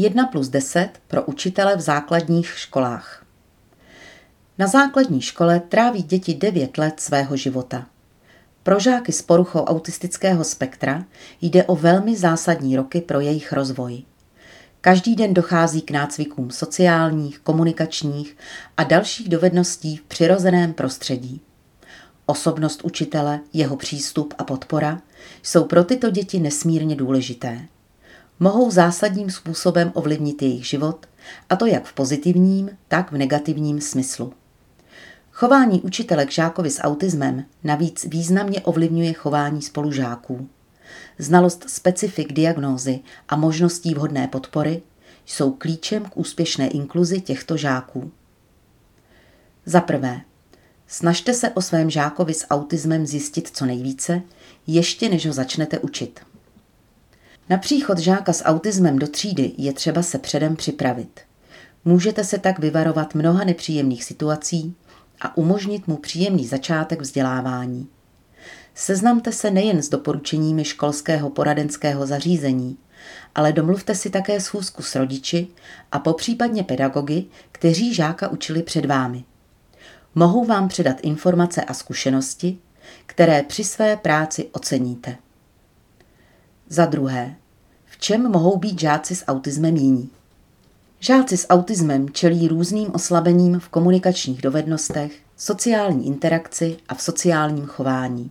1 plus 10 pro učitele v základních školách. Na základní škole tráví děti 9 let svého života. Pro žáky s poruchou autistického spektra jde o velmi zásadní roky pro jejich rozvoj. Každý den dochází k nácvikům sociálních, komunikačních a dalších dovedností v přirozeném prostředí. Osobnost učitele, jeho přístup a podpora jsou pro tyto děti nesmírně důležité. Mohou zásadním způsobem ovlivnit jejich život, a to jak v pozitivním, tak v negativním smyslu. Chování učitele k žákovi s autismem navíc významně ovlivňuje chování spolužáků. Znalost specifik diagnózy a možností vhodné podpory jsou klíčem k úspěšné inkluzi těchto žáků. Za prvé, snažte se o svém žákovi s autismem zjistit co nejvíce, ještě než ho začnete učit. Na příchod žáka s autismem do třídy je třeba se předem připravit. Můžete se tak vyvarovat mnoha nepříjemných situací a umožnit mu příjemný začátek vzdělávání. Seznamte se nejen s doporučeními školského poradenského zařízení, ale domluvte si také schůzku s rodiči a popřípadně pedagogy, kteří žáka učili před vámi. Mohou vám předat informace a zkušenosti, které při své práci oceníte. Za druhé, v čem mohou být žáci s autismem jiní? Žáci s autismem čelí různým oslabením v komunikačních dovednostech, sociální interakci a v sociálním chování.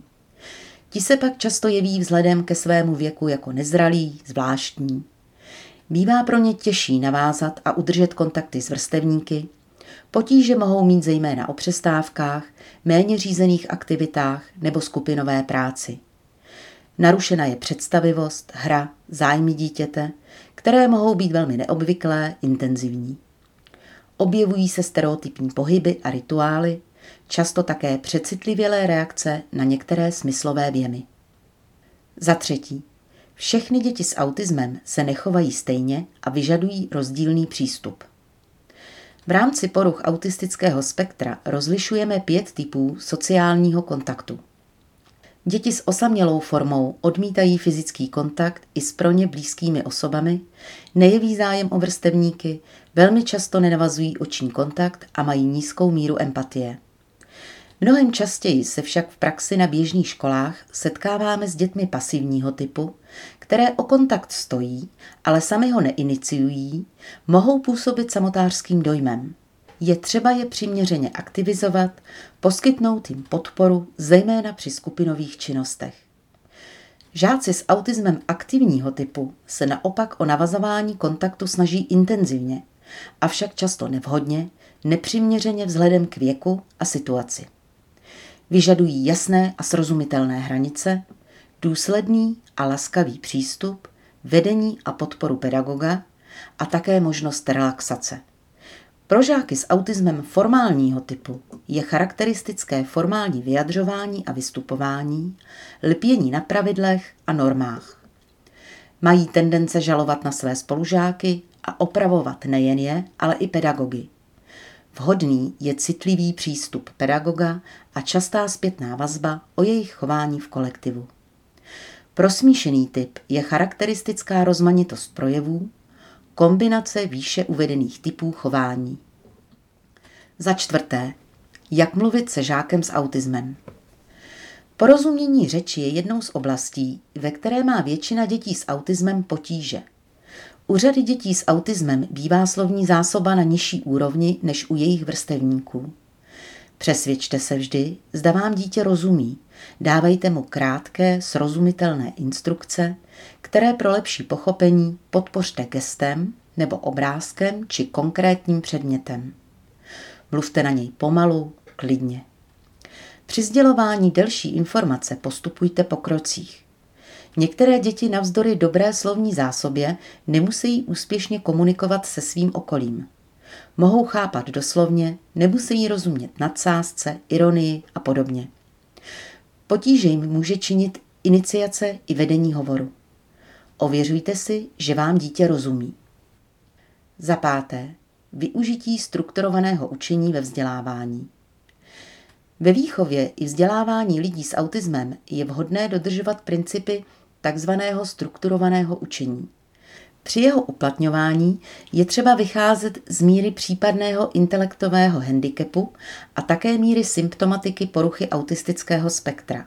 Ti se pak často jeví vzhledem ke svému věku jako nezralí, zvláštní. Bývá pro ně těžší navázat a udržet kontakty s vrstevníky. Potíže mohou mít zejména o přestávkách, méně řízených aktivitách nebo skupinové práci. Narušena je představivost, hra, zájmy dítěte, které mohou být velmi neobvyklé, intenzivní. Objevují se stereotypní pohyby a rituály, často také přecitlivělé reakce na některé smyslové věmy. Za třetí, všechny děti s autismem se nechovají stejně a vyžadují rozdílný přístup. V rámci poruch autistického spektra rozlišujeme pět typů sociálního kontaktu. Děti s osamělou formou odmítají fyzický kontakt i s pro ně blízkými osobami, nejeví zájem o vrstevníky, velmi často nenavazují oční kontakt a mají nízkou míru empatie. Mnohem častěji se však v praxi na běžných školách setkáváme s dětmi pasivního typu, které o kontakt stojí, ale sami ho neiniciují, mohou působit samotářským dojmem. Je třeba je přiměřeně aktivizovat, poskytnout jim podporu, zejména při skupinových činnostech. Žáci s autismem aktivního typu se naopak o navazování kontaktu snaží intenzivně, avšak často nevhodně, nepřiměřeně vzhledem k věku a situaci. Vyžadují jasné a srozumitelné hranice, důsledný a laskavý přístup, vedení a podporu pedagoga a také možnost relaxace. Pro žáky s autismem formálního typu je charakteristické formální vyjadřování a vystupování, lpění na pravidlech a normách. Mají tendence žalovat na své spolužáky a opravovat nejen je, ale i pedagogy. Vhodný je citlivý přístup pedagoga a častá zpětná vazba o jejich chování v kolektivu. Pro smíšený typ je charakteristická rozmanitost projevů, kombinace výše uvedených typů chování. Za čtvrté, jak mluvit se žákem s autismem. Porozumění řeči je jednou z oblastí, ve které má většina dětí s autismem potíže. U řady dětí s autismem bývá slovní zásoba na nižší úrovni než u jejich vrstevníků. Přesvědčte se vždy, zda vám dítě rozumí. Dávejte mu krátké, srozumitelné instrukce, které pro lepší pochopení podpořte gestem nebo obrázkem či konkrétním předmětem. Mluvte na něj pomalu, klidně. Při sdělování delší informace postupujte po krocích. Některé děti navzdory dobré slovní zásobě nemusí úspěšně komunikovat se svým okolím. Mohou chápat doslovně, nemusí rozumět nadsázce, ironii a podobně. Potíže jim může činit iniciace i vedení hovoru. Ověřujte si, že vám dítě rozumí. Za páté, využití strukturovaného učení ve vzdělávání. Ve výchově i vzdělávání lidí s autismem je vhodné dodržovat principy takzvaného strukturovaného učení. Při jeho uplatňování je třeba vycházet z míry případného intelektového handicapu a také míry symptomatiky poruchy autistického spektra.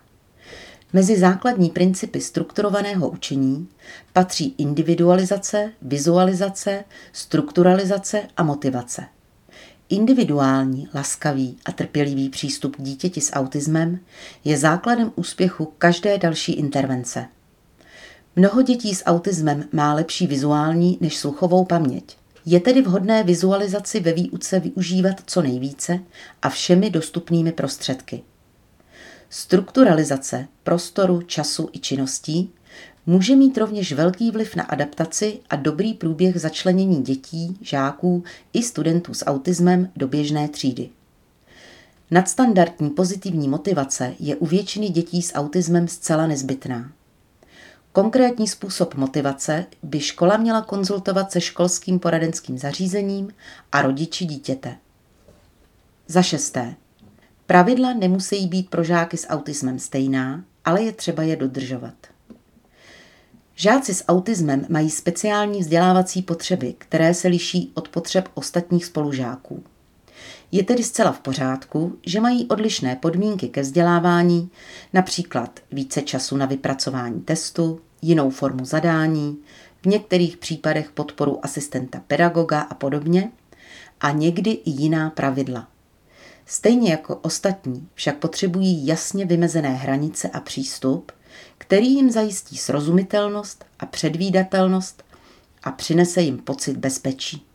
Mezi základní principy strukturovaného učení patří individualizace, vizualizace, strukturalizace a motivace. Individuální, laskavý a trpělivý přístup k dítěti s autismem je základem úspěchu každé další intervence. Mnoho dětí s autismem má lepší vizuální než sluchovou paměť. Je tedy vhodné vizualizaci ve výuce využívat co nejvíce a všemi dostupnými prostředky. Strukturalizace prostoru, času i činností může mít rovněž velký vliv na adaptaci a dobrý průběh začlenění dětí, žáků i studentů s autismem do běžné třídy. Nadstandardní pozitivní motivace je u většiny dětí s autismem zcela nezbytná. Konkrétní způsob motivace by škola měla konzultovat se školským poradenským zařízením a rodiči dítěte. Za šesté. Pravidla nemusí být pro žáky s autismem stejná, ale je třeba je dodržovat. Žáci s autismem mají speciální vzdělávací potřeby, které se liší od potřeb ostatních spolužáků. Je tedy zcela v pořádku, že mají odlišné podmínky ke vzdělávání, například více času na vypracování testu, jinou formu zadání, v některých případech podporu asistenta pedagoga a podobně, a někdy i jiná pravidla. Stejně jako ostatní však potřebují jasně vymezené hranice a přístup, který jim zajistí srozumitelnost a předvídatelnost a přinese jim pocit bezpečí.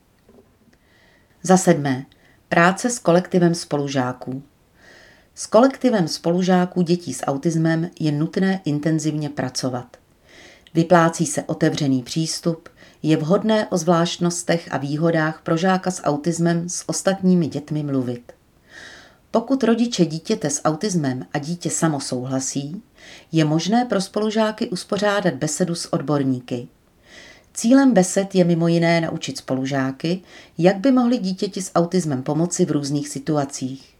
Za sedmé, práce s kolektivem spolužáků. S kolektivem spolužáků dětí s autismem je nutné intenzivně pracovat. Vyplácí se otevřený přístup, je vhodné o zvláštnostech a výhodách pro žáka s autismem s ostatními dětmi mluvit. Pokud rodiče dítěte s autismem a dítě samo souhlasí, je možné pro spolužáky uspořádat besedu s odborníky. Cílem besed je mimo jiné naučit spolužáky, jak by mohli dítěti s autismem pomoci v různých situacích.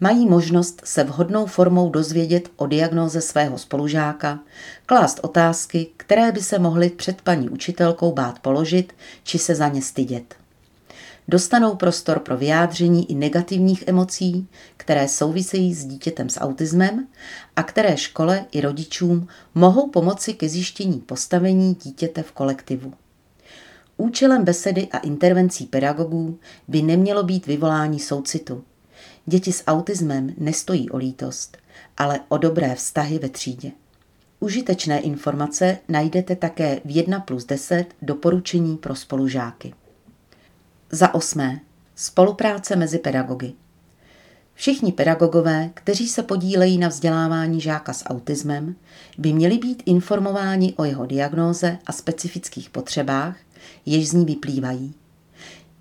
Mají možnost se vhodnou formou dozvědět o diagnóze svého spolužáka, klást otázky, které by se mohly před paní učitelkou bát položit či se za ně stydět dostanou prostor pro vyjádření i negativních emocí, které souvisejí s dítětem s autismem a které škole i rodičům mohou pomoci ke zjištění postavení dítěte v kolektivu. Účelem besedy a intervencí pedagogů by nemělo být vyvolání soucitu. Děti s autismem nestojí o lítost, ale o dobré vztahy ve třídě. Užitečné informace najdete také v 1 plus 10 doporučení pro spolužáky. Za osmé. Spolupráce mezi pedagogy. Všichni pedagogové, kteří se podílejí na vzdělávání žáka s autismem, by měli být informováni o jeho diagnóze a specifických potřebách, jež z ní vyplývají.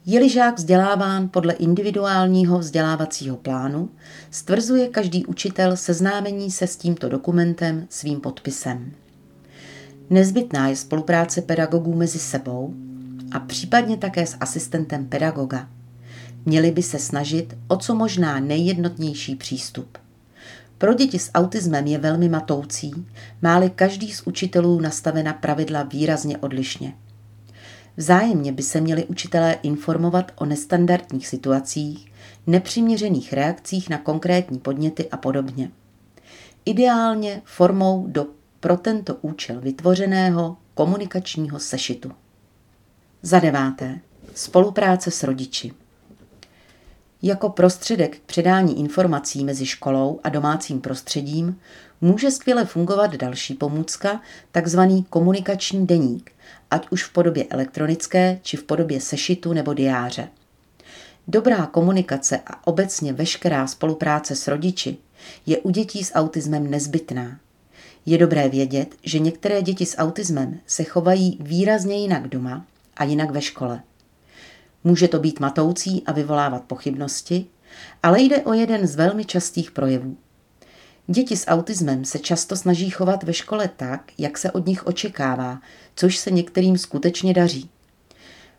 Je-li žák vzděláván podle individuálního vzdělávacího plánu, stvrzuje každý učitel seznámení se s tímto dokumentem svým podpisem. Nezbytná je spolupráce pedagogů mezi sebou, a případně také s asistentem pedagoga. Měli by se snažit o co možná nejjednotnější přístup. Pro děti s autismem je velmi matoucí, máli každý z učitelů nastavena pravidla výrazně odlišně. Vzájemně by se měli učitelé informovat o nestandardních situacích, nepřiměřených reakcích na konkrétní podněty a podobně. Ideálně formou do pro tento účel vytvořeného komunikačního sešitu. Za deváté, spolupráce s rodiči. Jako prostředek k předání informací mezi školou a domácím prostředím může skvěle fungovat další pomůcka, takzvaný komunikační deník, ať už v podobě elektronické či v podobě sešitu nebo diáře. Dobrá komunikace a obecně veškerá spolupráce s rodiči je u dětí s autismem nezbytná. Je dobré vědět, že některé děti s autismem se chovají výrazně jinak doma a jinak ve škole. Může to být matoucí a vyvolávat pochybnosti, ale jde o jeden z velmi častých projevů. Děti s autismem se často snaží chovat ve škole tak, jak se od nich očekává, což se některým skutečně daří.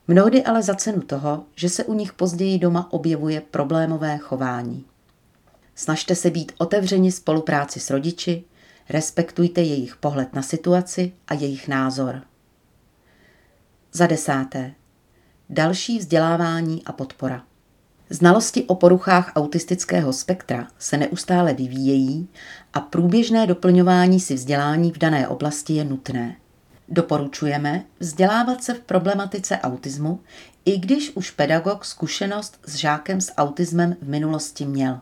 Mnohdy ale za cenu toho, že se u nich později doma objevuje problémové chování. Snažte se být otevřeni spolupráci s rodiči, respektujte jejich pohled na situaci a jejich názor. Za desáté. Další vzdělávání a podpora. Znalosti o poruchách autistického spektra se neustále vyvíjejí a průběžné doplňování si vzdělání v dané oblasti je nutné. Doporučujeme vzdělávat se v problematice autismu, i když už pedagog zkušenost s žákem s autismem v minulosti měl.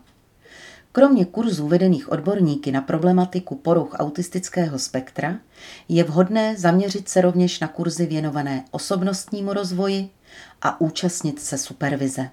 Kromě kurzů vedených odborníky na problematiku poruch autistického spektra je vhodné zaměřit se rovněž na kurzy věnované osobnostnímu rozvoji a účastnit se supervize.